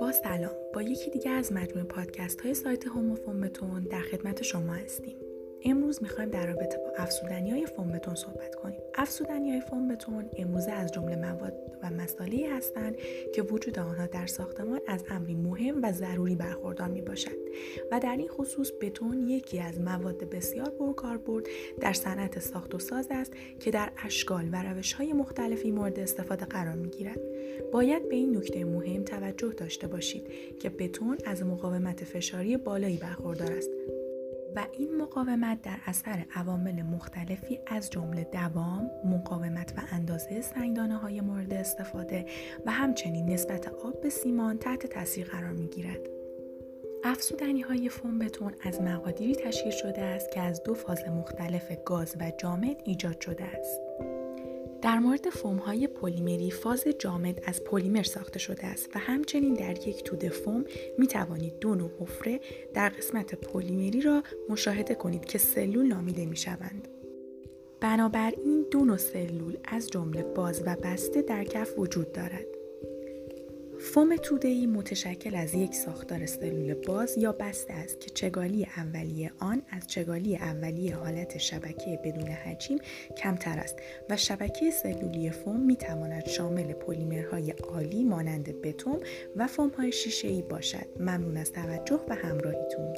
با سلام. با یکی دیگه از مجموعه پادکست های سایت هوموفومتون در خدمت شما هستیم. امروز می‌خوایم در رابطه با افسودنی های فوم بتون صحبت کنیم افسودنی های فوم بتون امروزه از جمله مواد و مسائلی هستند که وجود آنها در ساختمان از امری مهم و ضروری برخوردار می باشد و در این خصوص بتون یکی از مواد بسیار پرکاربرد در صنعت ساخت و ساز است که در اشکال و روش های مختلفی مورد استفاده قرار می گیرد. باید به این نکته مهم توجه داشته باشید که بتون از مقاومت فشاری بالایی برخوردار است و این مقاومت در اثر عوامل مختلفی از جمله دوام، مقاومت و اندازه سنگدانه های مورد استفاده و همچنین نسبت آب به سیمان تحت تاثیر قرار می گیرد. افزودنی های فوم بتون از مقادیری تشکیل شده است که از دو فاز مختلف گاز و جامد ایجاد شده است. در مورد فوم های پلیمری فاز جامد از پلیمر ساخته شده است و همچنین در یک توده فوم می توانید دو نوع حفره در قسمت پلیمری را مشاهده کنید که سلول نامیده می شوند. بنابراین دو نوع سلول از جمله باز و بسته در کف وجود دارد. فوم توده‌ای متشکل از یک ساختار سلول باز یا بسته است که چگالی اولیه آن از چگالی اولیه حالت شبکه بدون حجیم کمتر است و شبکه سلولی فوم می تواند شامل پلیمرهای عالی مانند بتون و فومهای شیشه‌ای باشد. ممنون از توجه و همراهیتون.